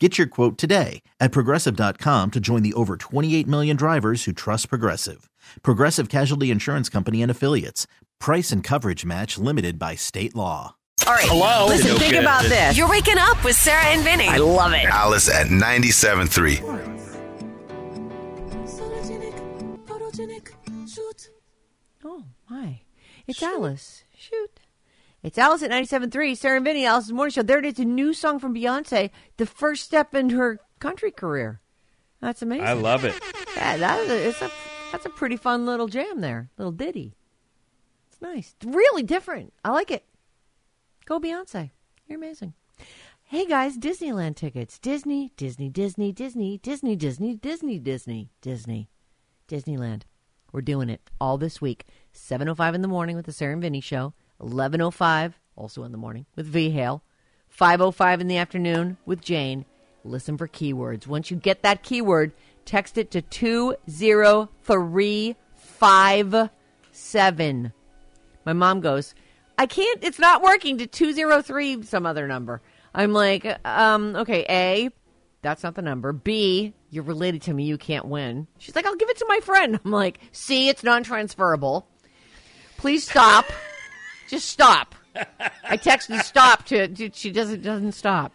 Get your quote today at progressive.com to join the over 28 million drivers who trust Progressive. Progressive Casualty Insurance Company and Affiliates. Price and coverage match limited by state law. All right. Hello? Listen, No think good. about this. You're waking up with Sarah and Vinnie. I love it. Alice at 97.3. Oh, my. It's Alice. Shoot. It's Alice at 97.3, Sarah and Vinnie, Alice's Morning Show. There it is, a new song from Beyonce, the first step in her country career. That's amazing. I love it. Yeah, that is a, it's a, that's a pretty fun little jam there, little ditty. It's nice. It's really different. I like it. Go Beyonce. You're amazing. Hey guys, Disneyland tickets. Disney, Disney, Disney, Disney, Disney, Disney, Disney, Disney, Disney, Disneyland. We're doing it all this week. 7.05 in the morning with the Sarah and Vinnie show. 11.05, also in the morning, with V Hale. 5.05 in the afternoon with Jane. Listen for keywords. Once you get that keyword, text it to 20357. My mom goes, I can't, it's not working to 203 some other number. I'm like, um, okay, A, that's not the number. B, you're related to me, you can't win. She's like, I'll give it to my friend. I'm like, C, it's non transferable. Please stop. Just stop. I texted stop to, she doesn't doesn't stop.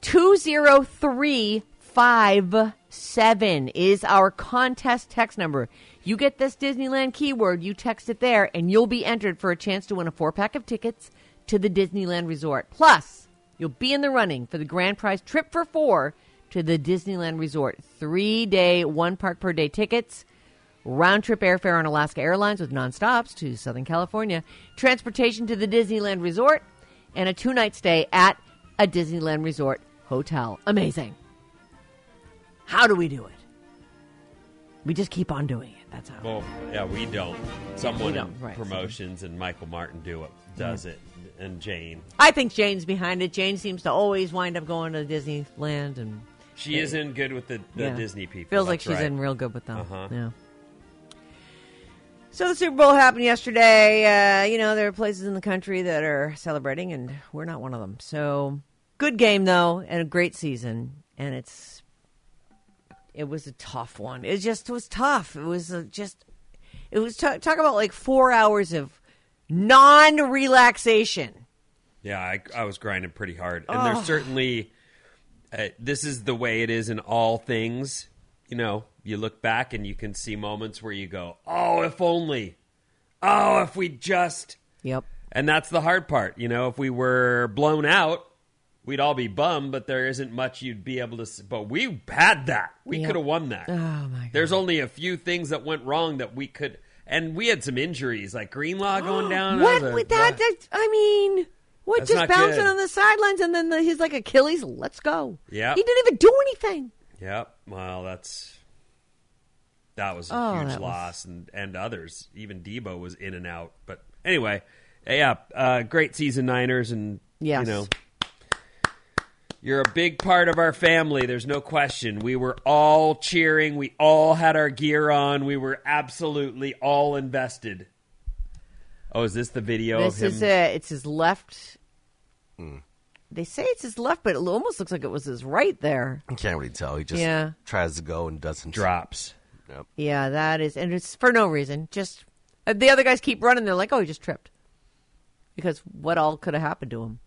Two zero three five seven is our contest text number. You get this Disneyland keyword, you text it there, and you'll be entered for a chance to win a four pack of tickets to the Disneyland Resort. Plus, you'll be in the running for the grand prize trip for four to the Disneyland Resort. Three day, one park per day tickets round trip airfare on Alaska Airlines with nonstops to Southern California, transportation to the Disneyland Resort, and a two night stay at a Disneyland Resort hotel. Amazing. How do we do it? We just keep on doing it. That's how. Well, yeah, we don't. Someone don't, in right, promotions and Michael Martin do it, does it, and Jane. I think Jane's behind it. Jane seems to always wind up going to Disneyland and She is in good with the, the Yeah. Disney people. Feels like she's right. in real good with them. Uh-huh. Yeah. So the Super Bowl happened yesterday. Uh, you know, there are places in the country that are celebrating, and we're not one of them. So good game though, and a great season. And it's it was a tough one. It just was tough. It was uh just it was t- talk about like four hours of non relaxation. Yeah, I, I was grinding pretty hard, and there's certainly uh, this is the way it is in all things. You know, you look back and you can see moments where you go, "Oh, if only, oh, if we just." Yep. And that's the hard part. You know, if we were blown out, we'd all be bummed, but there isn't much you'd be able to. But we had that. We Yeah. could have won that. Oh my god. There's only a few things that went wrong that we could. And we had some injuries, like Greenlaw going down. What a- with that, that? I mean, what That's just bouncing good. on the sidelines and then the, he's like Achilles. Let's go. Yeah. He didn't even do anything. Yep. Well, that's that was a Oh, huge that was- loss, and and others. Even Deebo was in and out. But anyway, yeah, uh, great season, Niners, and Yes. you know. You're a big part of our family. There's no question. We were all cheering. We all had our gear on. We were absolutely all invested. Oh, is this the video This of him? is it. It's his left. They say it's his left, but it almost looks like it was his right there. You can't really tell. He just Yeah. tries to go and doesn't. drops. Yep. Yeah, that is, and it's for no reason. Just uh, the other guys keep running. They're like, "Oh, he just tripped," because what all could have happened to him?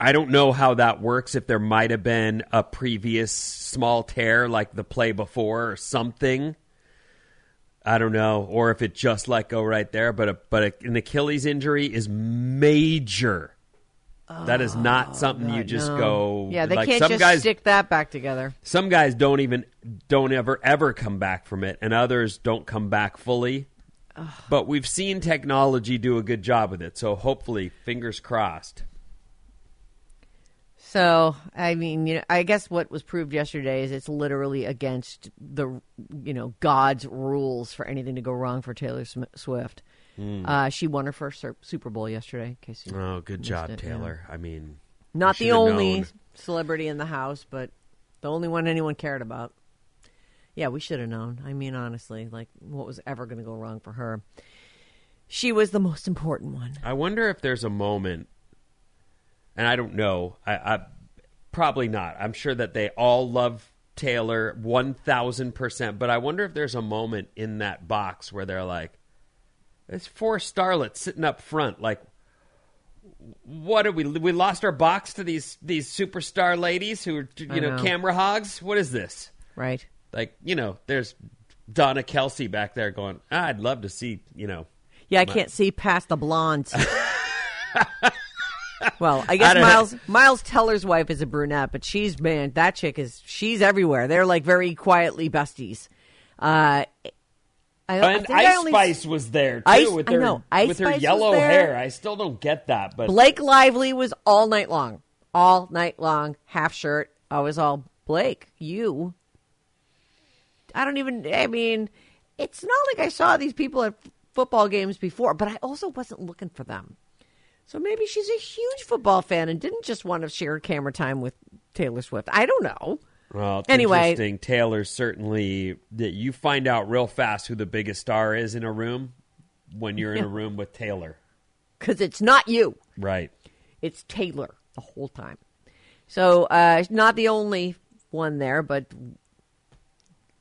I don't know how that works. If there might have been a previous small tear, like the play before, or something. I don't know, or if it just let go right there. But a, but a, an Achilles injury is major. That is not oh, something you just Oh, No. go. Yeah, they like can't some just guys. stick that back together. some guys don't even don't ever ever come back from it, and others don't come back fully. But we've seen technology do a good job with it, so hopefully, fingers crossed. So, I mean, you know, I guess what was proved yesterday is it's literally against the, you know, God's rules for anything to go wrong for Taylor Sm- Swift. Uh, she won her first Super Bowl yesterday. In case you Oh, good job, it, yeah. Taylor. I mean, Not the only known. celebrity in the house, but the only one anyone cared about. Yeah, we should have known. I mean, honestly, like what was ever going to go wrong for her? She was the most important one. I wonder if there's a moment, and I don't know. I, I probably not. I'm sure that they all love Taylor one thousand percent, but I wonder if there's a moment in that box where they're like, "There's four starlets sitting up front. Like, what are we? We lost our box to these these superstar ladies who are you know, know. camera hogs. What is this? Right. Like, you know, there's Donna Kelce back there going, ah, "I'd love to see you know." Yeah, I can't see past the blondes. well, I guess I Miles Miles Teller's wife is a brunette, but she's man, that chick is she's everywhere. They're like very quietly besties. Uh, I, I And think I Ice only- Spice was there too Ice- with her. Ice with her Spice yellow hair. I still don't get that, but Blake Lively was all night long, all night long, half shirt. I was all Blake, you. I don't even. I mean, it's not like I saw these people at football games before, but I also wasn't looking for them. So maybe she's a huge football fan and didn't just want to share camera time with Taylor Swift. I don't know. Well, it's Anyway. interesting. Taylor's certainly that you find out real fast who the biggest star is in a room when you're in a room with Taylor, Because it's not you. right? It's Taylor the whole time. So, uh, not the only one there, but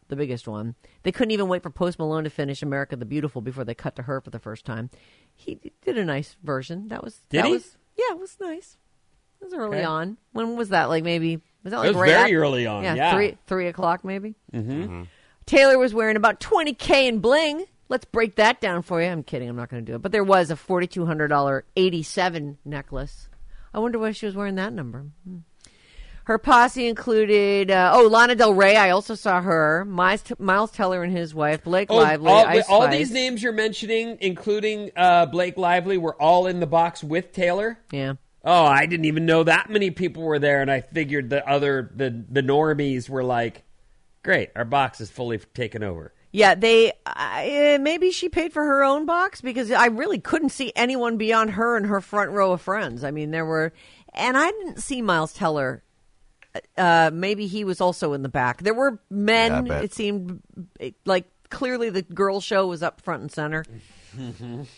the biggest one. They couldn't even wait for Post Malone to finish America the Beautiful before they cut to her for the first time. He did a nice version. That was Did that he? was yeah, it was nice. It was early Okay. on. When was that? Like maybe was that like was right very at- early on, yeah. three three o'clock maybe. Mm-hmm. Taylor was wearing about twenty k in bling. Let's break that down for you. I'm kidding. I'm not going to do it. But there was a forty two hundred dollar eighty seven necklace. I wonder why she was wearing that number. Hmm. Her posse included uh, oh Lana Del Rey. I also saw her. Miles, Miles Teller and his wife Blake Oh, Lively. all, Ice all Spice. these names you're mentioning, including uh, Blake Lively, were all in the box with Taylor. Yeah. Oh, I didn't even know that many people were there, and I figured the other the the normies were like, "Great, our box is fully taken over." Yeah, they I, uh, maybe she paid for her own box because I really couldn't see anyone beyond her and her front row of friends. I mean, there were, and I didn't see Miles Teller. Uh, maybe he was also in the back. There were men. bet. it seemed like clearly the girl show was up front and center.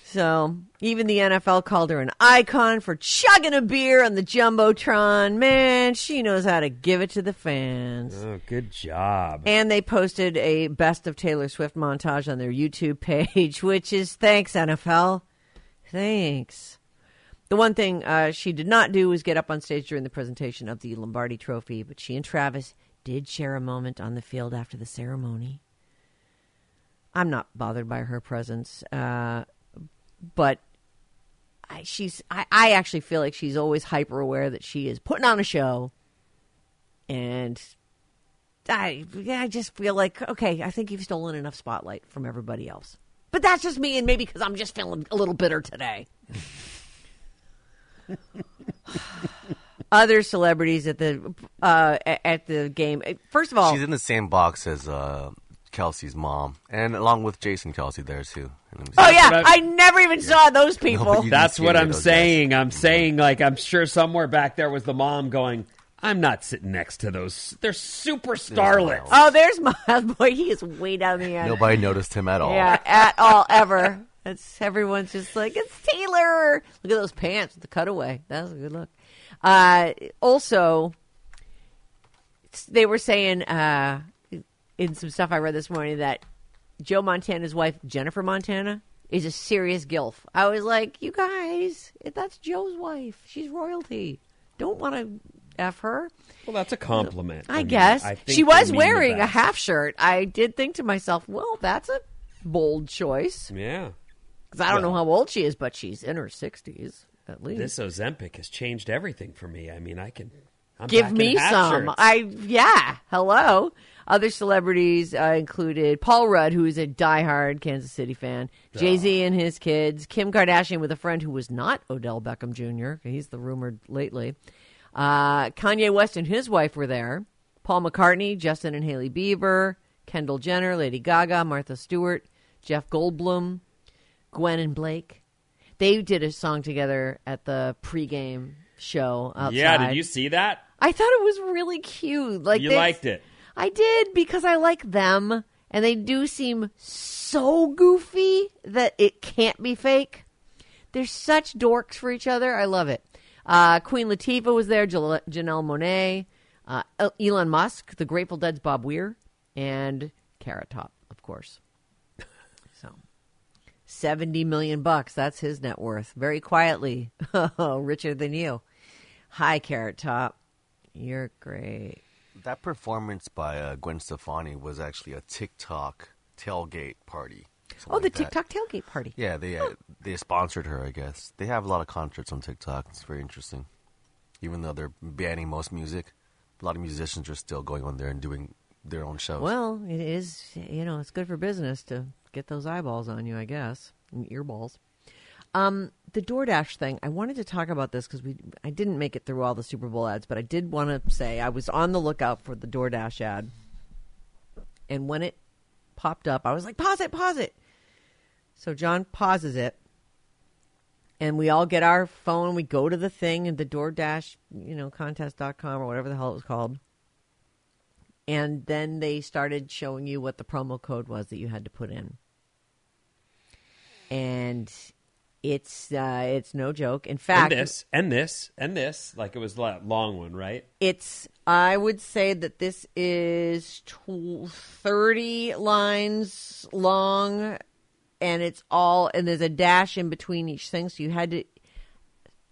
So even the NFL called her an icon for chugging a beer on the jumbotron. Man, she knows how to give it to the fans. Oh, good job. And they posted a best of Taylor Swift montage on their YouTube page, which is thanks, NFL. Thanks. The one thing uh, she did not do was get up on stage during the presentation of the Lombardi Trophy, but she and Travis did share a moment on the field after the ceremony. I'm not bothered by her presence, uh, but I, she's. I, I actually feel like she's always hyper aware that she is putting on a show, and I, yeah, I just feel like okay. I think you've stolen enough spotlight from everybody else. But that's just me, and maybe because I'm just feeling a little bitter today. Other celebrities at the uh, at the game. First of all, She's in the same box as uh, Kelce's mom, and along with Jason Kelce there too. Oh yeah, I I've- never even saw those people. but you- That's what I'm those guys. saying. I'm saying like I'm sure somewhere back there was the mom going, "I'm not sitting next to those. They're super starlets." oh, there's my boy. He is way down the end. Nobody noticed him at all. Yeah, at all ever. It's everyone's just like it's Taylor. Look at those pants with the cutaway. That was a good look. Uh, also, they were saying uh, in some stuff I read this morning that Joe Montana's wife Jennifer Montana is a serious gilf. I was like, you guys, that's Joe's wife. She's royalty. don't want to f her. Well, that's a compliment. I, mean, guess I think she was wearing a half shirt. I did think to myself, well, that's a bold choice Yeah. because I don't know how old she is, but she's in her sixties at least. This Ozempic has changed everything for me. I mean, I can I'm Give back in me some. shirts. I yeah. Hello. Other celebrities uh, included Paul Rudd, who is a diehard Kansas City fan, Jay Z and his kids, Kim Kardashian with a friend who was not Odell Beckham Jr. He's the rumored lately. Uh, Kanye West and his wife were there. Paul McCartney, Justin and Hailey Bieber, Kendall Jenner, Lady Gaga, Martha Stewart, Jeff Goldblum, Gwen and Blake. They did a song together at the pregame show outside. Yeah, did you see that? I thought it was really cute. Like You they- liked it. I did because I like them, and they do seem so goofy that it can't be fake. They're such dorks for each other. I love it. Uh, Queen Latifah was there. Janelle Monáe, uh, Elon Musk, The Grateful Dead's Bob Weir, and Carrot Top, of course. So. 70 million bucks. That's his net worth. Very quietly. Richer than you. Hi, Carrot Top. You're great. That performance by uh, Gwen Stefani was actually a TikTok tailgate party. Oh, the like that. TikTok tailgate party. Yeah, they uh, they sponsored her. I guess they have a lot of concerts on TikTok. It's very interesting. Even though they're banning most music, a lot of musicians are still going on there and doing their own shows. Well, it is, you know, it's good for business to get those eyeballs on you, I guess, and earballs. Um, the DoorDash thing, I wanted to talk about this because we, I didn't make it through all the Super Bowl ads, but I did want to say I was on the lookout for the DoorDash ad, and when it popped up, I was like, pause it, pause it. So John pauses it, and we all get our phone, we go to the thing and the DoorDash, you know, contest.com or whatever the hell it was called. And then they started showing you what the promo code was that you had to put in. And it's uh, it's no joke in fact, And this, and this, and this. Like it was a long one, right? it's i would say that this is tw- 30 lines long and it's all and there's a dash in between each thing so you had to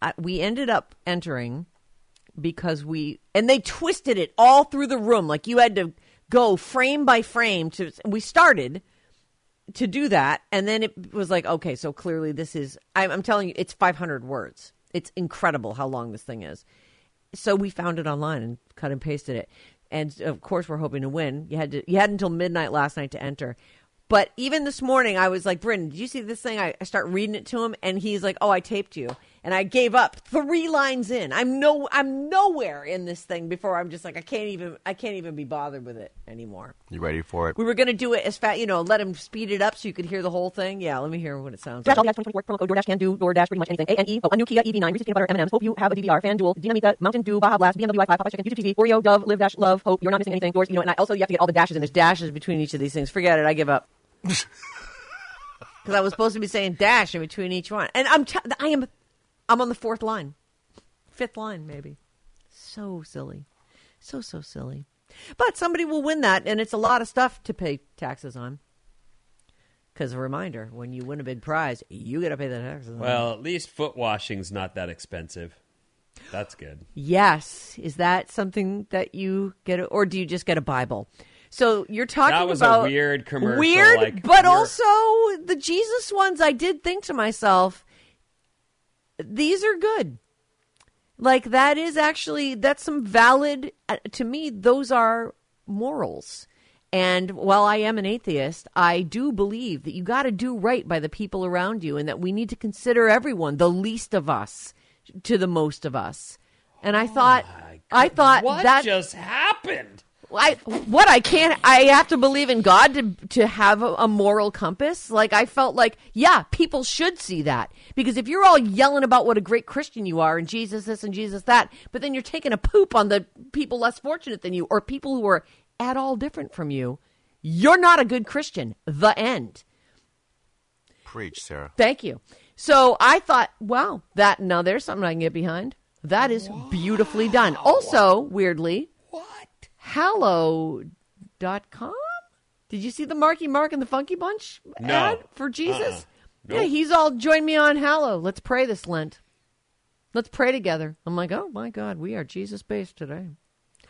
I, we ended up entering because we and they twisted it all through the room like you had to go frame by frame to we started to do that and then it was like okay so clearly this is I'm, I'm telling you it's 500 words. It's incredible how long this thing is. So we found it online and cut and pasted it. And of course we're hoping to win. You had to you had until midnight last night to enter. But even this morning i was like brendan did you see this thing? I, I start reading it to him and he's like oh i taped you and i gave up three lines in i'm no i'm nowhere in this thing before i'm just like i can't even i can't even be bothered with it anymore you ready for it? we were going to do it as fast, you know, let him speed it up so you could hear the whole thing. Yeah, let me hear what it sounds like. DoorDash 2024 promo code DoorDash can do DoorDash pretty much anything. A N E. Oh, a new Kia EV9, Reese's peanut butter M&Ms. Hope you have a DVR, FanDuel, Dinamita, Mountain Dew, Baja Blast, BMW i5, Popeye Chicken, YouTube TV, Oreo, Dove, Live Dash, Love, Hope. You're not missing anything. Doors, you know, and I also you have to get all the dashes and there's dashes between each of these things. Forget it. I give up. Because I was supposed to be saying dash in between each one, and I'm t- I am I'm on the fourth line, fifth line maybe. So silly, so so silly. But somebody will win that, and it's a lot of stuff to pay taxes on. Because a reminder, when you win a big prize, you got to pay the taxes. on. Well, at least foot washing's not that expensive. That's good. yes, is that something that you get, or do you just get a Bible? So you're talking That was a about weird commercial, weird, like, but you're- also the Jesus ones. I did think to myself, these are good. Like that is actually that's some valid uh, to me. Those are morals. And while I am an atheist, I do believe that you got to do right by the people around you, and that we need to consider everyone, the least of us, to the most of us. And I thought, I thought What that just happened? I what I can't I have to believe in God to to have a, a moral compass. Like I felt like yeah, people should see that because if you're all yelling about what a great Christian you are and Jesus this and Jesus that, but then you're taking a poop on the people less fortunate than you or people who are at all different from you, you're not a good Christian. The end. Preach, Sarah. Thank you. So I thought, wow, that now there's something I can get behind. That is beautifully done. Also, weirdly? Hallow.com? Did you see the Marky Mark and the Funky Bunch No. Uh-uh. ad for uh-uh. Jesus? Nope. Yeah, he's all join me on Hallow. Let's pray this Lent. Let's pray together. I'm like, oh my God, we are Jesus based today.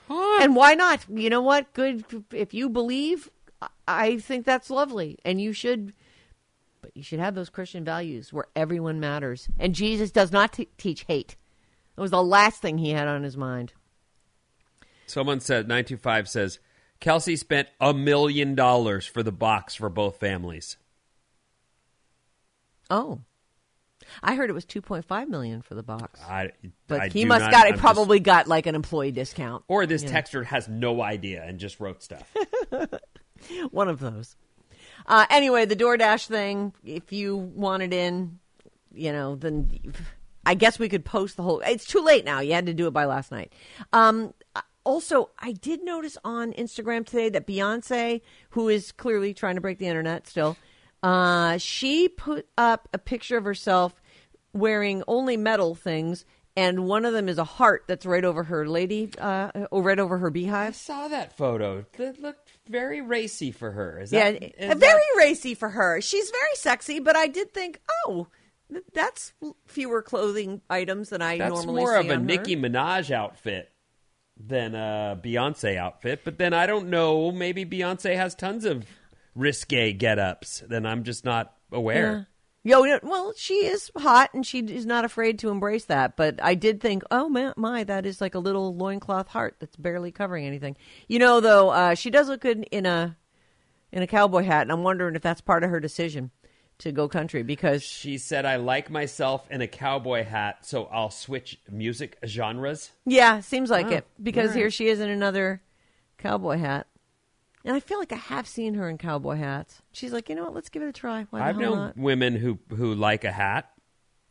And why not? You know what? Good. If you believe, I- I think that's lovely. And you should, but you should have those Christian values where everyone matters. And Jesus does not t- teach hate. It was the last thing he had on his mind. Someone said nine two five says Kelce spent a million dollars for the box for both families. Oh. I heard it was 2.5 million for the box. I, But I he must not- got it just- probably got like an employee discount. or this texter has no idea and just wrote stuff. One of those. Uh, anyway, the DoorDash thing, if you want it in, you know, then I guess we could post the whole. It's too late now. You had to do it by last night. Um, also, I did notice on Instagram today that Beyonce, who is clearly trying to break the internet still, uh, she put up a picture of herself wearing only metal things. And one of them is a heart that's right over her lady, uh, or right over her beehive. I saw that photo. That looked very racy for her. Is Yeah, that, is uh, that- very racy for her. She's very sexy, but I did think, oh, that's fewer clothing items than I That's normally more see of a her. Nicki Minaj outfit than a Beyonce outfit. But then I don't know. Maybe Beyonce has tons of risque get-ups. Then I'm just not aware. Yo, well, she is hot and she is not afraid to embrace that. But I did think, oh my, my that is like a little loincloth heart that's barely covering anything. You know, though, uh, she does look good in a in a cowboy hat, and I'm wondering if that's part of her decision to go country because She said, "I like myself in a cowboy hat, so I'll switch music genres." Yeah, seems like Oh, it because right. here she is in another cowboy hat. And I feel like I have seen her in cowboy hats. She's like, you know what? Let's give it a try. Why I've known not? women who who like a hat.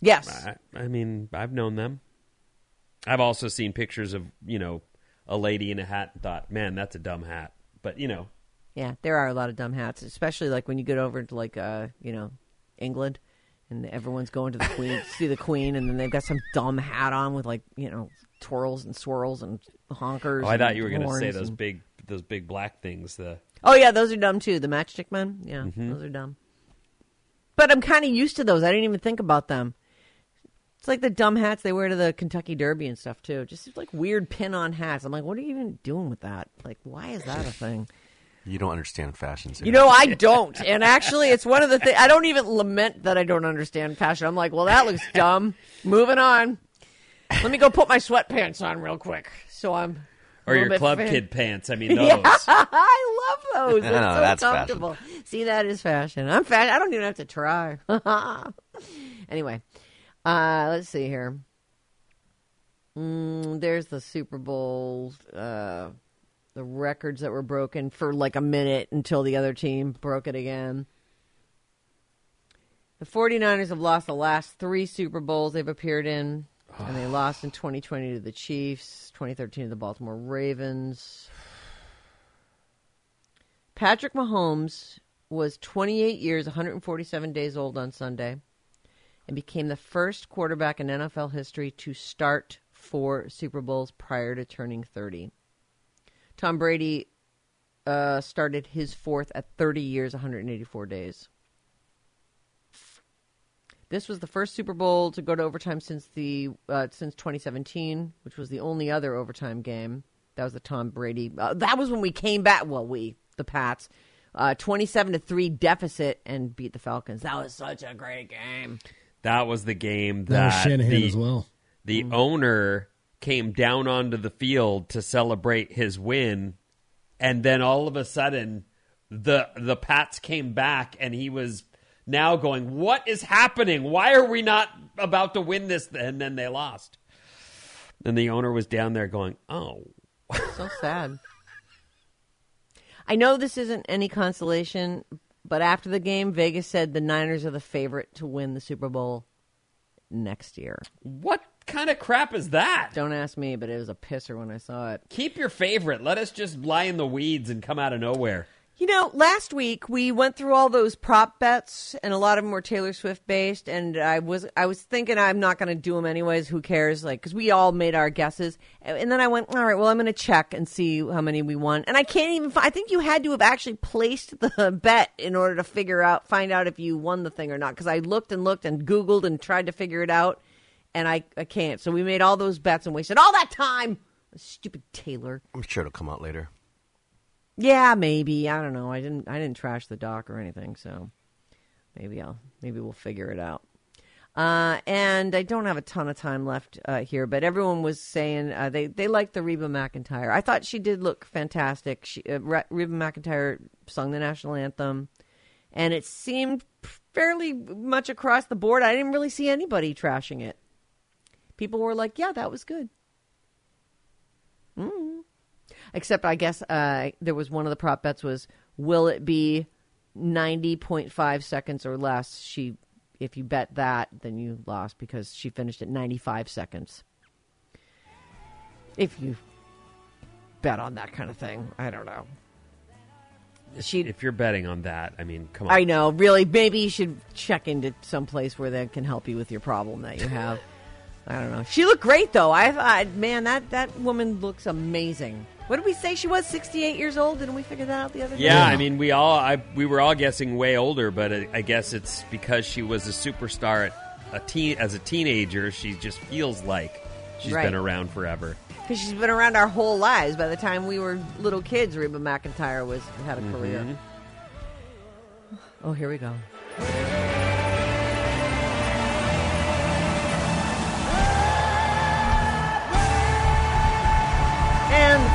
Yes. I, I mean, I've known them. I've also seen pictures of you know a lady in a hat and thought, "Man, that's a dumb hat." But you know, Yeah, there are a lot of dumb hats, especially like when you get over to like uh, you know, England and everyone's going to the queen to see the queen and then they've got some dumb hat on with like, you know, twirls and swirls and honkers. oh, I thought you were going to say those and- big those big black things. The Oh yeah, those are dumb too. The matchstick men, yeah, Mm-hmm. those are dumb. But I'm kind of used to those. I didn't even think about them. It's like the dumb hats they wear to the Kentucky Derby and stuff too. Just like weird pin-on hats. I'm like, what are you even doing with that? Like, why is that a thing? You don't understand fashion. Sarah. You know, I don't. And actually, it's one of the things. I don't even lament that I don't understand fashion. I'm like, well, that looks dumb. Moving on. Let me go put my sweatpants on real quick. So I'm. or your club fan- kid pants. I mean, those. Yeah, I love those. It's I know, so that's comfortable. See, that is fashion. I'm fashion. I don't even have to try. anyway, uh, let's see here. Mm, there's the Super Bowl, uh, the records that were broken for like a minute until the other team broke it again. The 49ers have lost the last three Super Bowls they've appeared in, and they lost in 2020 to the Chiefs, 2013 to the Baltimore Ravens. Patrick Mahomes was 28 years, 147 days old on Sunday, and became the first quarterback in NFL history to start four Super Bowls prior to turning 30. Tom Brady uh, started his fourth at 30 years, 184 days. This was the first Super Bowl to go to overtime since the uh, since 2017, which was the only other overtime game. That was the Tom Brady. Uh, that was when we came back. Well, we the Pats, uh, 27 to three deficit and beat the Falcons. That was such a great game. That was the game That that, was Shanahan the, as well. the owner came down onto the field to celebrate his win, and then all of a sudden, the the Pats came back, and he was now going, "What is happening? Why are we not about to win this?" And then they lost. And the owner was down there going, "Oh, So sad. I know this isn't any consolation, but after the game, Vegas said the Niners are the favorite to win the Super Bowl next year. what kind of crap is that?" Don't ask me, but it was a pisser when I saw it. Keep your favorite. Let us just lie in the weeds and come out of nowhere. You know, last week we went through all those prop bets, and a lot of them were Taylor Swift based. And I was, I was thinking I'm not going to do them anyways. Who cares? Like, because we all made our guesses. And then I went, all right, well, I'm going to check and see how many we won. And I can't even. fi- I think you had to have actually placed the bet in order to figure out, find out if you won the thing or not. Because I looked and looked and Googled and tried to figure it out, and I, I can't. So we made all those bets and wasted all that time. Stupid Taylor. I'm sure it'll come out later. Yeah, maybe. I don't know. I didn't I didn't trash the doc or anything, so maybe I'll maybe we'll figure it out. Uh, and I don't have a ton of time left uh, here, but everyone was saying uh, they they liked the Reba McEntire. I thought she did look fantastic. She, uh, Reba McEntire sung the national anthem, and it seemed fairly much across the board. I didn't really see anybody trashing it. People were like, "Yeah, that was good." Mm. Except, I guess uh, there was one of the prop bets was, "Will it be ninety point five seconds or less?" She if you bet that, then you lost because she finished at 95 seconds. If you bet on that kind of thing, I don't know. She, if you're betting on that, I mean, come on. I know, really. Maybe you should check into some place where they can help you with your problem that you have. I don't know. She looked great though. I thought, man, that that woman looks amazing. What did we say she was? 68 years old? Didn't we figure that out the other day? Yeah, I mean, we all I, we were all guessing way older, but I, I guess it's because she was a superstar at a teen as a teenager. She just feels like she's Right. been around forever. Because she's been around our whole lives. By the time we were little kids, Reba McEntire was had a career. Mm-hmm. Oh, here we go.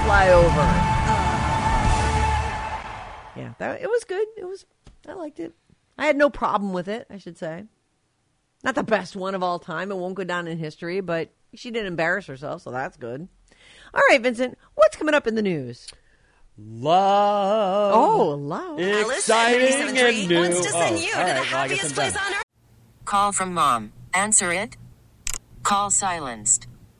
And flyover. Yeah, that it was good. It was. I liked it. I had no problem with it. I should say. Not the best one of all time. It won't go down in history, but she didn't embarrass herself, so that's good. All right, Vincent, what's coming up in the news? Love. Oh, love. exciting and new. wants to send Oh, you to the right, well, happiest I'm place on earth. Call from mom. Answer it. Call silenced.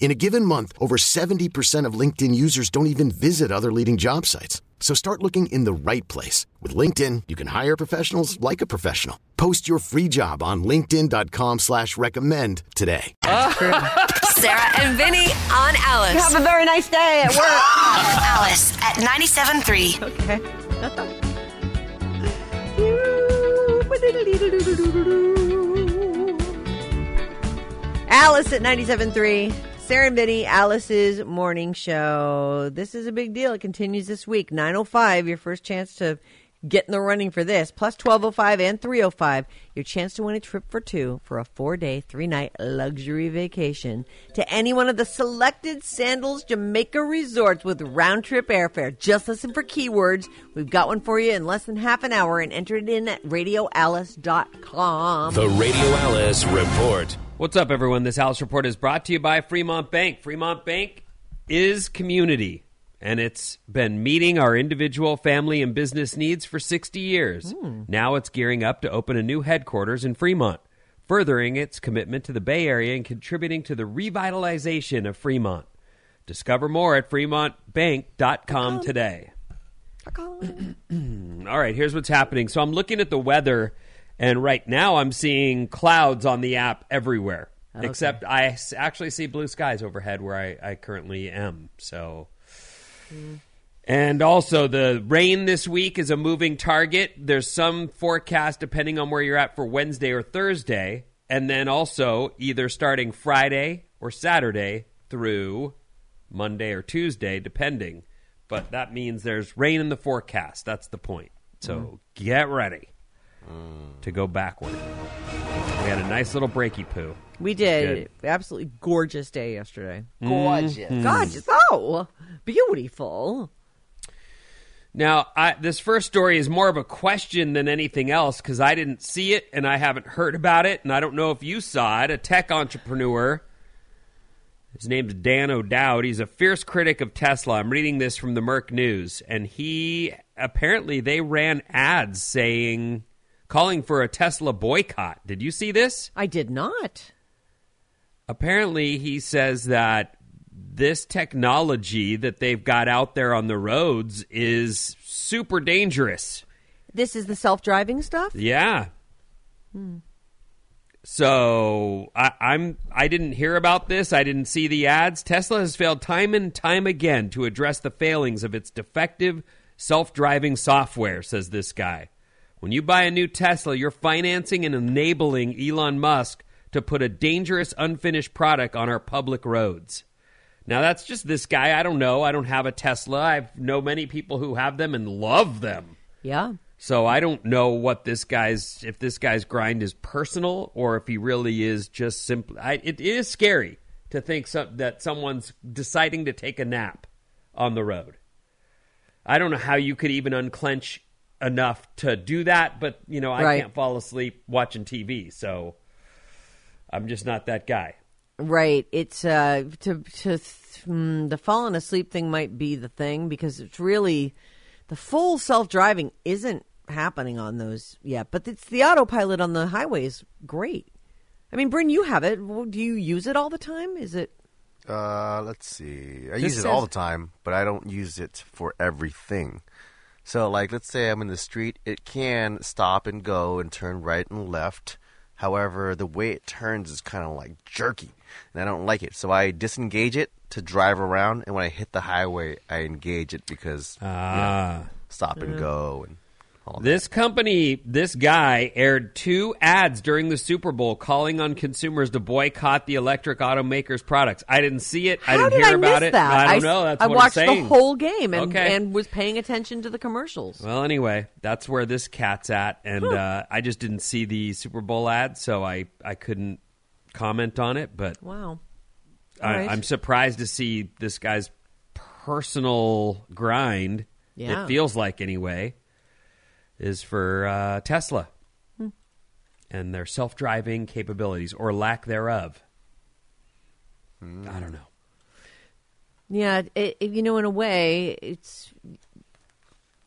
In a given month, over 70% of LinkedIn users don't even visit other leading job sites. So start looking in the right place. With LinkedIn, you can hire professionals like a professional. Post your free job on linkedin.com slash recommend today. Sarah and Vinnie on Alice. Have a very nice day at work. Alice at 97.3. okay. Alice at 97.3. Sarah and Vinnie, Alice's morning show. This is a big deal. It continues this week. 9.05, your first chance to get in the running for this. Plus 12.05 and 3.05, your chance to win a trip for two for a four-day, three-night luxury vacation to any one of the selected Sandals Jamaica resorts with round-trip airfare. Just listen for keywords. We've got one for you in less than half an hour and enter it in at radioalice.com. The Radio Alice Report. What's up, everyone? This House Report is brought to you by Fremont Bank. Fremont Bank is community, and it's been meeting our individual, family, and business needs for 60 years. Now it's gearing up to open a new headquarters in Fremont, furthering its commitment to the Bay Area and contributing to the revitalization of Fremont. Discover more at fremontbank.com today. All right, here's what's happening. So I'm looking at the weather, and right now I'm seeing clouds on the app everywhere. Except I actually see blue skies overhead where I, I currently am. So, and also the rain this week is a moving target. There's some forecast depending on where you're at for Wednesday or Thursday, and then also either starting Friday or Saturday through Monday or Tuesday, depending. But that means there's rain in the forecast. That's the point. So mm-hmm. get ready to go backward. We had a nice little breaky poo. We did. Absolutely gorgeous day yesterday. Gorgeous. Mm-hmm. Gorgeous. Oh, beautiful. Now, I, this first story is more of a question than anything else because I didn't see it and I haven't heard about it, and I don't know if you saw it. A tech entrepreneur, his name's Dan O'Dowd. He's a fierce critic of Tesla. I'm reading this from the Merc News, and he apparently they ran ads saying, calling for a Tesla boycott. Did you see this? I did not. apparently he says that this technology that they've got out there on the roads is super dangerous. This is the self-driving stuff. Yeah. Hmm. So I, I'm I didn't hear about this. I didn't see the ads. Tesla has failed time and time again to address the failings of its defective self-driving software, says this guy. When you buy a new Tesla, you're financing and enabling Elon Musk to put a dangerous unfinished product on our public roads. Now that's just this guy. I don't know. I don't have a Tesla. I know many people who have them and love them. Yeah. So I don't know what this guy's if this guy's grind is personal or if he really is just simply. I, it is scary to think some, that someone's deciding to take a nap on the road. I don't know how you could even unclench enough to do that, but you know I Right. can't fall asleep watching TV, so I'm just not that guy. Right. It's uh to to mm, the falling asleep thing might be the thing because it's really the full self driving isn't happening on those yet, but it's the autopilot on the highway is great. I mean, Bryn, you have it. Do you use it all the time? Is it? Uh, let's see. I This use it all the time, but I don't use it for everything. So, like, let's say I'm in the street, it can stop and go and turn right and left. However, the way it turns is kind of like jerky, and I don't like it. So I disengage it to drive around, and when I hit the highway, I engage it because you know, Ah. stop and go and all that. This company, this guy aired two ads during the Super Bowl calling on consumers to boycott the electric automaker's products. I didn't see it. I How didn't did hear I about miss it. that? I don't s- know. That's I what watched I'm the whole game and, Okay. and was paying attention to the commercials. Well, anyway, that's where this cat's at, and uh, I just didn't see the Super Bowl ad, so I I couldn't comment on it. But Wow. I, All right. I'm surprised to see this guy's personal grind. Yeah. It feels like anyway is for uh, Tesla Hmm. and their self-driving capabilities or lack thereof. I don't know. Yeah, it, it- you know, in a way, it's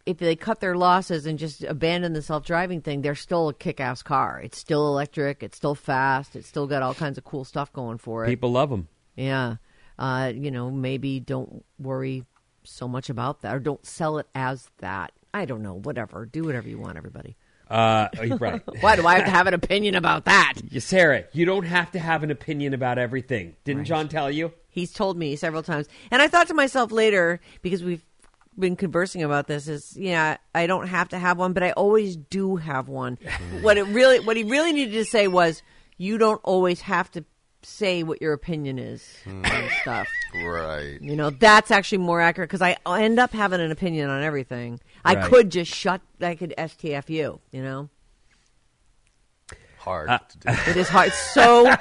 if they cut their losses and just abandon the self-driving thing, they're still a kick-ass car. It's still electric. It's still fast. It's still got all kinds of cool stuff going for it. People love them. Yeah, uh, you know, maybe don't worry so much about that, or don't sell it as that. I don't know. Whatever. Do whatever you want, everybody. Uh, right. Why do I have to have an opinion about that? Yeah, Sarah, you don't have to have an opinion about everything. Didn't John tell you? He's told me several times. And I thought to myself later, because we've been conversing about this, is yeah, I don't have to have one, but I always do have one. what it really what he really needed to say was you don't always have to say what your opinion is hmm. on stuff. right. You know, that's actually more accurate because I end up having an opinion on everything. I could just shut I could STF you, you know? It is hard Uh, to do. It is hard. So,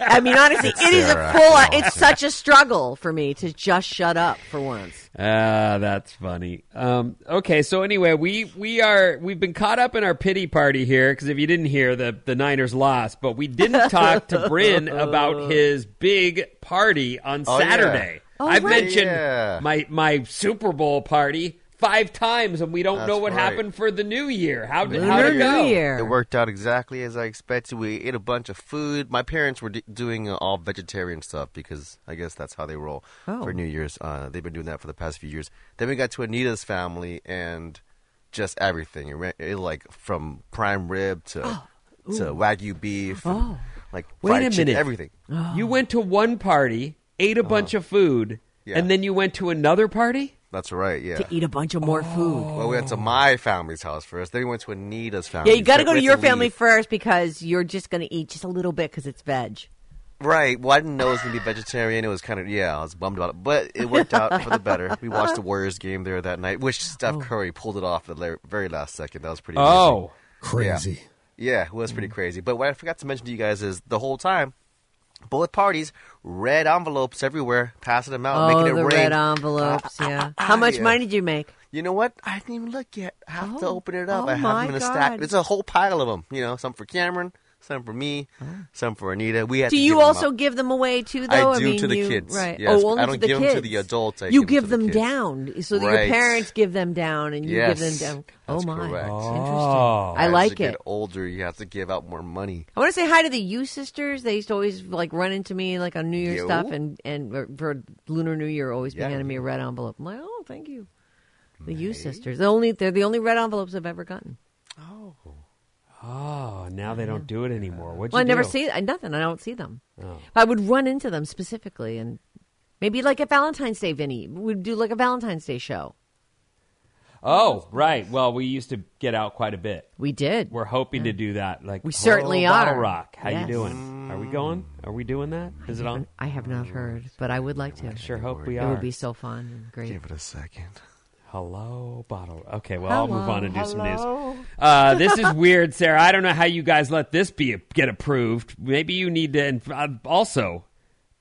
I mean, honestly, it is a full. It's such a struggle for me to just shut up for once. Ah, that's funny. Um, okay, so anyway, we we are we've been caught up in our pity party here because if you didn't hear, the the Niners lost, but we didn't talk to Bryn about his big party on Oh, yeah. Saturday. Oh, I've right. mentioned Yeah. my my Super Bowl party five times, and we don't know what right. happened for the New Year. How did how did it go? Year. It worked out exactly as I expected. We ate a bunch of food. My parents were d- doing uh, all vegetarian stuff because I guess that's how they roll Oh. for New Year's. Uh, they've been doing that for the past few years. Then we got to Anita's family and just everything. It, ran, it like from prime rib to to wagyu beef, and, like Wait fried a chicken, minute. everything. You went to one party, ate a bunch of food, Yeah. and then you went to another party. That's right. Yeah. to eat a bunch of more food. Well, we went to my family's house first. Then we went to Anita's family. Yeah, you got to go to your had family leave. first because you're just going to eat just a little bit because it's veg. Right. Well, I didn't know it was gonna be vegetarian. It was kind of yeah. I was bummed about it, but it worked out for the better. We watched the Warriors game there that night, which Steph Oh. Curry pulled it off at the very last second. That was pretty. Oh. amazing. Yeah. Yeah, it was pretty mm. crazy. But what I forgot to mention to you guys is the whole time, both parties, red envelopes everywhere, passing them out, Oh, making it the rain. red envelopes. Ah, ah, yeah. Ah, How much yeah. money did you make? You know what? I didn't even look yet. I have to Oh. open it up. Oh, I have my them in a stack. God. There's a whole pile of them. You know, some for Cameron, some for me, oh. some for Anita. We had Do to you give also out. give them away too? Though I do mean, to the you, kids, right? yes. oh, only I don't the give kids. them to the adults, I you give them to the them kids. down so that your parents give them down, and you Yes, give them down. Oh my, correct. Oh. interesting. Oh. I As like you it. Get older, you have to give out more money. I want to say hi to the U sisters. They used to always like run into me like on New Year's Yo. stuff, and and for- for Lunar New Year, always be handing me a red envelope. I'm like, oh, thank you. The U sisters. The only they're the only red envelopes I've ever gotten. Oh, Oh, now they don't do it anymore. What'd Well, I never do? see I, nothing. I don't see them. Oh. I would run into them specifically, and maybe like a Valentine's Day, Vinnie. We'd do like a Valentine's Day show. Oh, right. Well, we used to get out quite a bit. We did. We're hoping to do that. Like We certainly oh, Bottle are. Rock. How Yes. you doing? Are we going? Are we doing that? Is it on? I have not heard, but I would like to. I sure hope we are. It would be so fun and great. Give it a second. Hello, bottle. Okay, well, I'll move on and do some hello. news. Uh, this is weird, Sarah. I don't know how you guys let this be get approved. Maybe you need to. And uh, also,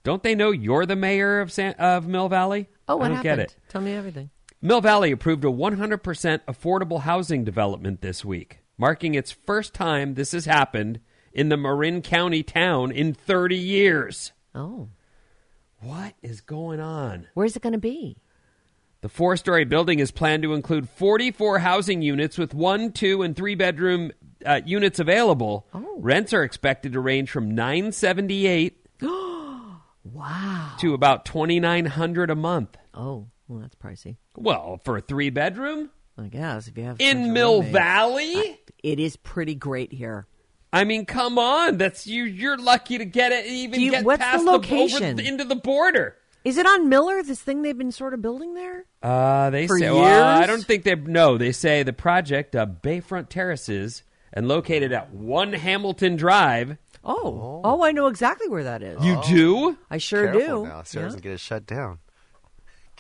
don't they know you're the mayor of San, of Mill Valley? Oh, what I don't happened? get it. Tell me everything. Mill Valley approved a 100% affordable housing development this week, marking its first time this has happened in the Marin County town in 30 years. Oh, What is going on? where's it going to be? The four story building is planned to include 44 housing units with one, two, and three bedroom uh, units available. Oh. Rents are expected to range from 978 Wow. to about 2900 a month. Oh, well, that's pricey. Well, for a three bedroom I guess if you have in Mill roommate. Valley? it is pretty great here. I mean, come on. That's you you're lucky to get it even you- get what's the past location? over, into the border. Is it on Miller? This thing they've been sort of building there. Uh, they For say well, I don't think they no. They say the project uh, Bayfront Terraces and located at One Hamilton Drive. Oh, oh, I know exactly where that is. You do? I sure Careful do. now. Sarah Yeah. doesn't get it shut down.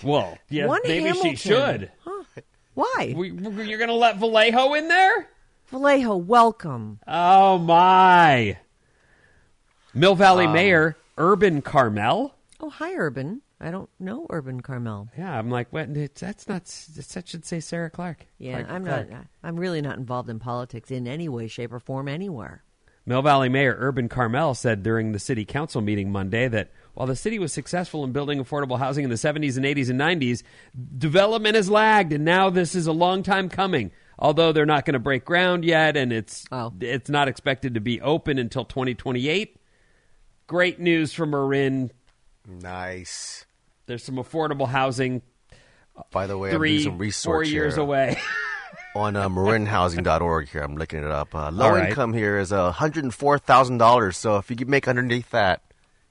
Well, yeah, One maybe Hamilton. she should. Huh. Why? We, we- you're going to let Vallejo in there? Vallejo, welcome. Oh my! Mill Valley Um, Mayor Urban Carmel. Oh, hi, Urban. I don't know Urban Carmel. Yeah, I'm like, what? It's, that's not. That should say Sarah Clark. Yeah, Clark- I'm Clark. not. I'm really not involved in politics in any way, shape, or form anywhere. Mill Valley Mayor Urban Carmel said during the city council meeting Monday that while the city was successful in building affordable housing in the 70s and 80s and 90s, development has lagged, and now this is a long time coming. Although they're not going to break ground yet, and it's Oh. it's not expected to be open until 2028. Great news from Marin. Nice. There's some affordable housing By the way, three, I'm doing some research four years here. away. on uh, marinhousing.org here. I'm looking it up. Uh, low All right. income here is uh, $104,000. So if you can make underneath that,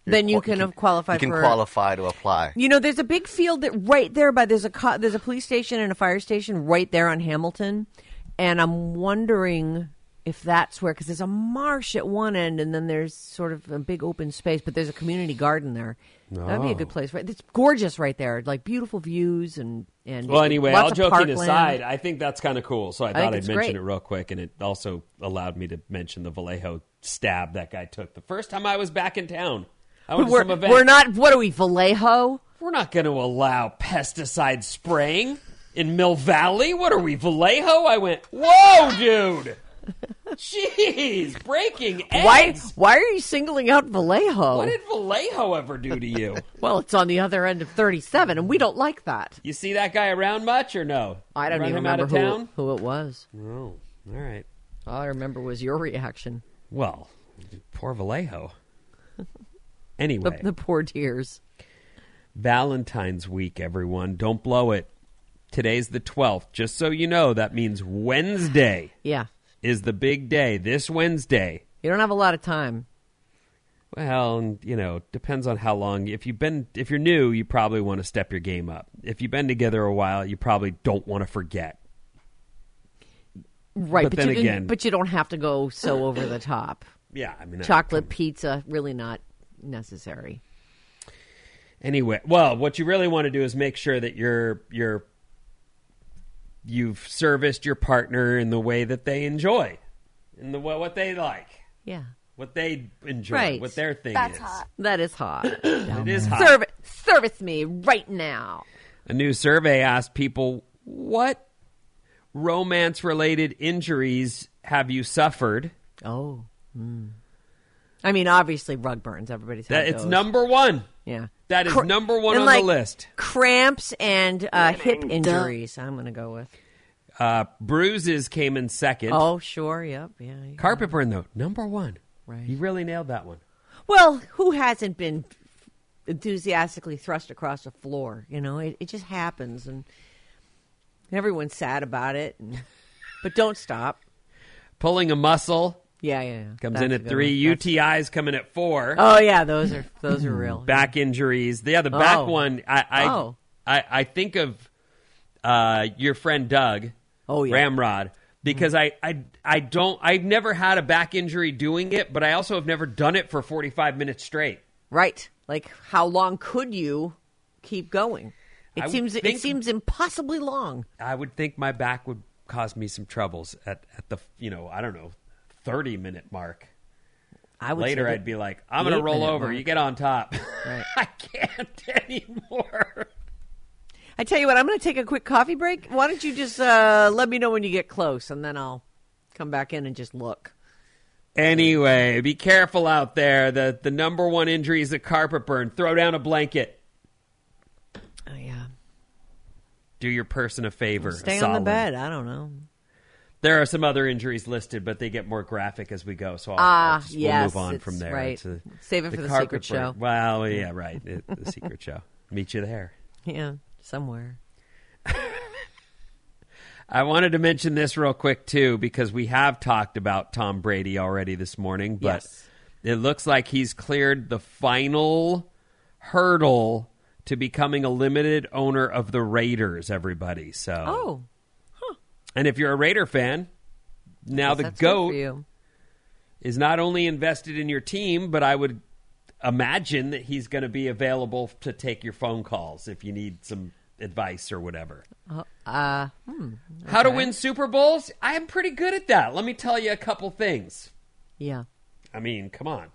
you're Then you can have qualified You can for- qualify to apply. You know, there's a big field that right there by there's a co- there's a police station and a fire station right there on Hamilton, and I'm wondering if that's where because there's a marsh at one end and then there's sort of a big open space, but there's a community garden there. That'd be a good Oh. place. Right, it's gorgeous right there, like beautiful views and and Well, anyway, all joking parkland. aside, I think that's kind of cool. So I, think thought I'd mention great. it real quick, and it also allowed me to mention the Vallejo stab that guy took the first time I was back in town. I went we're, some event. we're not. What are we, Vallejo? We're not going to allow pesticide spraying in Mill Valley. What are we, Vallejo? I went, whoa, dude. Jeez, breaking eggs. Why why are you singling out Vallejo? What did Vallejo ever do to you? well, it's on the other end of 37, and we don't like that. You see that guy around much or no? I don't Run even him out remember of who, town. who it was. Oh, all right. All I remember was your reaction. Well, poor Vallejo. The, Anyway, the poor tears. Valentine's week, everyone. Don't blow it. Today's the 12th. Just so you know, that means Wednesday Yeah. Is the big day. This Wednesday. You don't have a lot of time. Well, you know, depends on how long. If you've been, if you're new, you probably want to step your game up. If you've been together a while, you probably don't want to forget. Right, But but, then you again- but you don't have to go so over the top. Yeah, I mean, Chocolate pizza really not necessary. Anyway, well, what you really want to do is make sure that you're you're you've serviced your partner in the way that they enjoy, in the what what they like, Yeah, what they enjoy, Right. what their thing That's is. hot. that is hot. It is hot. Service, service me right now. A new survey asked people what romance related injuries have you suffered? Oh, mm. I mean, obviously rug burns. Everybody's had That it's those. number one. Yeah, That is Cr- number one and on like the list. Cramps and uh, hip injuries. I'm going to go with. Uh, bruises came in second. Oh, sure. Yep. Yeah. you- Carpet burn though, number one. Right. You really nailed that one. Well, who hasn't been enthusiastically thrust across the floor? You know, it, it just happens, and everyone's sad about it. And, but don't stop. Pulling a muscle Yeah, yeah. yeah. comes That's in at three. one. That's- UTIs coming at four. Oh yeah, those are those are real. back injuries. Yeah, the back Oh. one. I I, Oh. I I think of uh, your friend Doug. Oh, yeah. Ramrod. Because I, I I don't I've never had a back injury doing it, but I also have never done it for forty five minutes straight. Right. Like, how long could you keep going? It I seems think- it seems impossibly long. I would think my back would cause me some troubles at, at the you know I don't know thirty minute mark. I would Later, I'd be like, I'm gonna roll over. mark. You get on top. Right. I can't anymore. I tell you what, I'm going to take a quick coffee break. Why don't you just uh, let me know when you get close, and then I'll come back in and just look. Anyway, be careful out there. The the number one injury is a carpet burn. Throw down a blanket. Oh yeah, Do your person a favor. a stay on the bed. I don't know. There are some other injuries listed, but they get more graphic as we go. So I'll, Ah, I'll just, we'll yes, move on from there. right. A- Save it for the secret burn. show. Well, yeah, right. It- the secret show. Meet you there. Yeah, somewhere. I wanted to mention this real quick too because we have talked about Tom Brady already this morning, but Yes. it looks like he's cleared the final hurdle to becoming a limited owner of the Raiders. Everybody, so Oh, and if you're a Raider fan, now the that's good for goat is not only invested in your team, but I would imagine that he's going to be available to take your phone calls if you need some advice or whatever. Uh, hmm, How to win Super Bowls? I am pretty good at that. Let me tell you a couple things. Yeah, I mean, come on.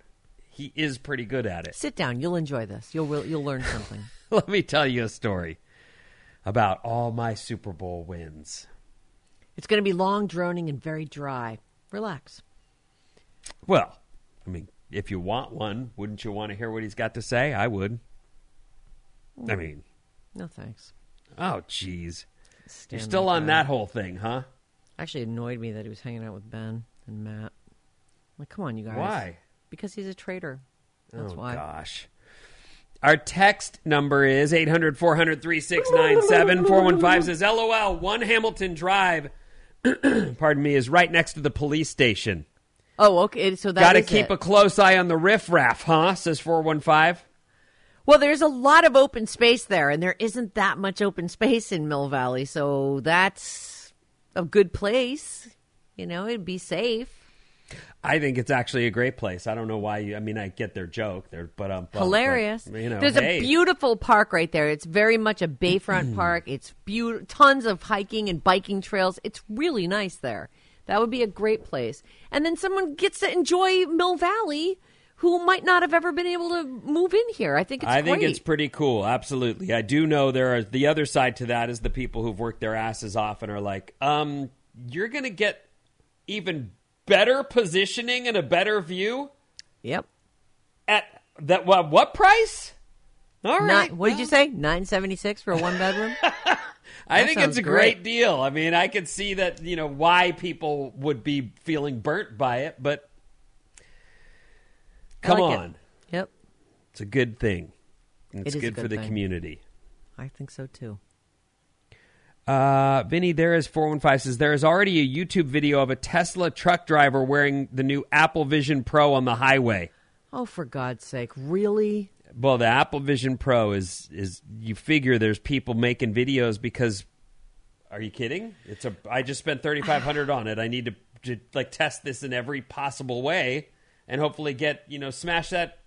He is pretty good at it. sit down. You'll enjoy this. You'll you'll learn something. Let me tell you a story about all my Super Bowl wins. It's going to be long, droning, and very dry. Relax. Well, I mean, if you want one, wouldn't you want to hear what he's got to say? I would. I mean, No thanks. oh, jeez. You're still on that whole thing, huh? Actually, annoyed me that he was hanging out with Ben and Matt. Like, come on, you guys. Why? Because he's a traitor. That's oh, why. gosh. Our text number is 800 400 3697. 415 says, LOL, one Hamilton Drive, pardon me, is right next to the police station. Oh, okay. So that Got to keep it. a close eye on the riffraff, huh? Says 415. Well, there's a lot of open space there, and there isn't that much open space in Mill Valley, so that's a good place. You know, it'd be safe. I think it's actually a great place. I don't know why you, I mean, I get their joke there, but um, Hilarious. but, you know, There's hey. a beautiful park right there. It's very much a bayfront park. It's beautiful. Tons of hiking and biking trails. It's really nice there. That would be a great place. And then someone gets to enjoy Mill Valley who might not have ever been able to move in here. I think it's I think it's pretty cool. Absolutely. I do know there are the other side to that is the people who've worked their asses off and are like, um, you're going to get even better positioning and a better view Yep. at that what, what price? All Nine- right. what did you say? Nine seventy six for a one bedroom. I That think it's a great, great. deal. I mean, I could see that, you know, why people would be feeling burnt by it, but come like it. on. Yep, It's a good thing. It's It a good, for the thing. community. I think so too. Uh, Vinnie, there is 415 says there is already a YouTube video of a Tesla truck driver wearing the new Apple Vision Pro on the highway. Oh, for God's sake, really? Well, the Apple Vision Pro is is you figure there's people making videos because are you kidding? It's a I just spent 3500 on it. I need to, to like test this in every possible way and hopefully get, you know, smash that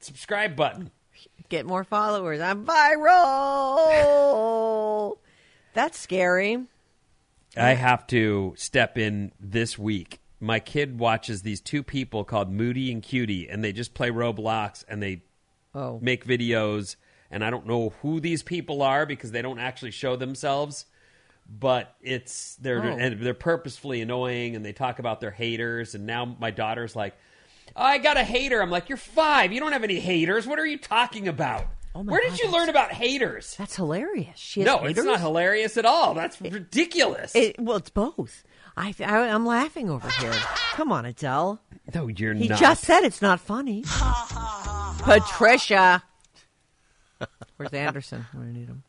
subscribe button. Get more followers. I'm viral. That's scary. I have to step in this week. My kid watches these two people called Moody and Cutie, and they just play Roblox and they Oh. make videos. And I don't know who these people are because they don't actually show themselves. But it's they're Oh. and they're purposefully annoying, and they talk about their haters. And now my daughter's like, "I got a hater." I'm like, "You're five. You don't have any haters. What are you talking about? Oh my Where did God, you learn about haters?" That's hilarious. She has No, haters? it's not hilarious at all. That's ridiculous. It, well, it's both. I, I, I'm laughing over here. Come on, Adele. no, you're He not. just said it's not funny. Patricia. Where's Anderson? I need him.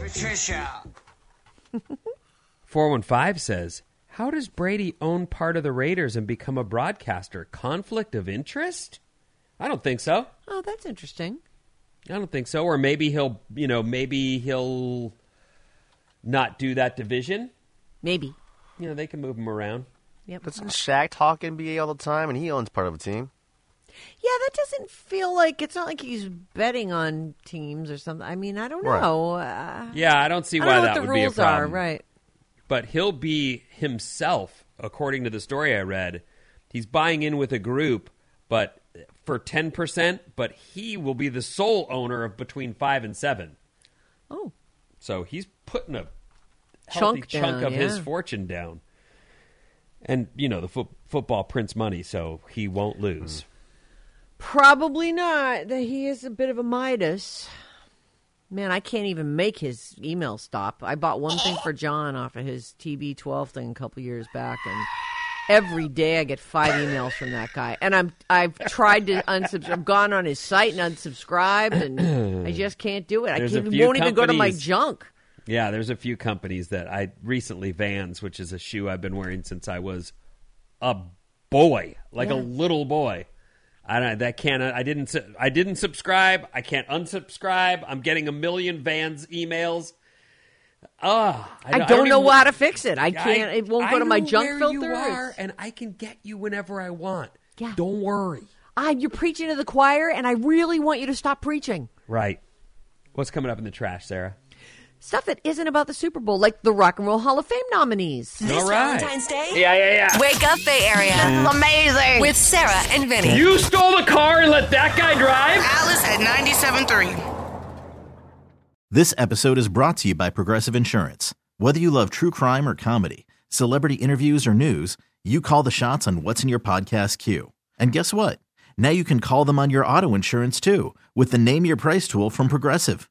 Patricia. 415 says, How does Brady own part of the Raiders and become a broadcaster? Conflict of interest? I don't think so. Oh, that's interesting. I don't think so. Or maybe he'll, you know, maybe he'll not do that division. Maybe. You know, they can move him around. Yep. Doesn't Shaq talk NBA all the time, and he owns part of a team? Yeah, that doesn't feel like it's not like he's betting on teams or something. I mean, I don't Right. know. Uh, Yeah, I don't see I why don't that what the would be a rules are. problem. Right. But he'll be himself, according to the story I read. He's buying in with a group, but for 10%, but he will be the sole owner of between 5 and 7. Oh. So he's putting a healthy Chunk chunk, down, of his fortune down. And, you know, the fo- football prints money, so he won't lose. Probably not. That He is a bit of a Midas. Man, I can't even make his email stop. I bought one thing for John off of his TB12 thing a couple years back, and every day I get five emails from that guy. And I'm I've tried to unsubscribe. I've gone on his site and unsubscribed, and I just can't do it. I There's a can't, won't even go to my junk. Yeah, there's a few companies that I recently Vans, which is a shoe I've been wearing since I was a boy, like a little boy. I don't, that can't. I didn't. I didn't subscribe. I can't unsubscribe. I'm getting a million Vans emails. Ah, I don't, know even- how to fix it. I can't. it won't go I to my junk filter. Are, and I can get you whenever I want. Yeah. Don't worry. Ah, you're preaching to the choir, and I really want you to stop preaching. Right. What's coming up in the trash, Sarah? Stuff that isn't about the Super Bowl, like the Rock and Roll Hall of Fame nominees. This All right. Valentine's Day? Yeah, yeah, yeah. Wake up, Bay Area. This is amazing. With Sarah and Vinnie. You stole the car and let that guy drive? Alice at 97.3. This episode is brought to you by Progressive Insurance. Whether you love true crime or comedy, celebrity interviews or news, you call the shots on what's in your podcast queue. And guess what? Now you can call them on your auto insurance too with the Name Your Price tool from Progressive.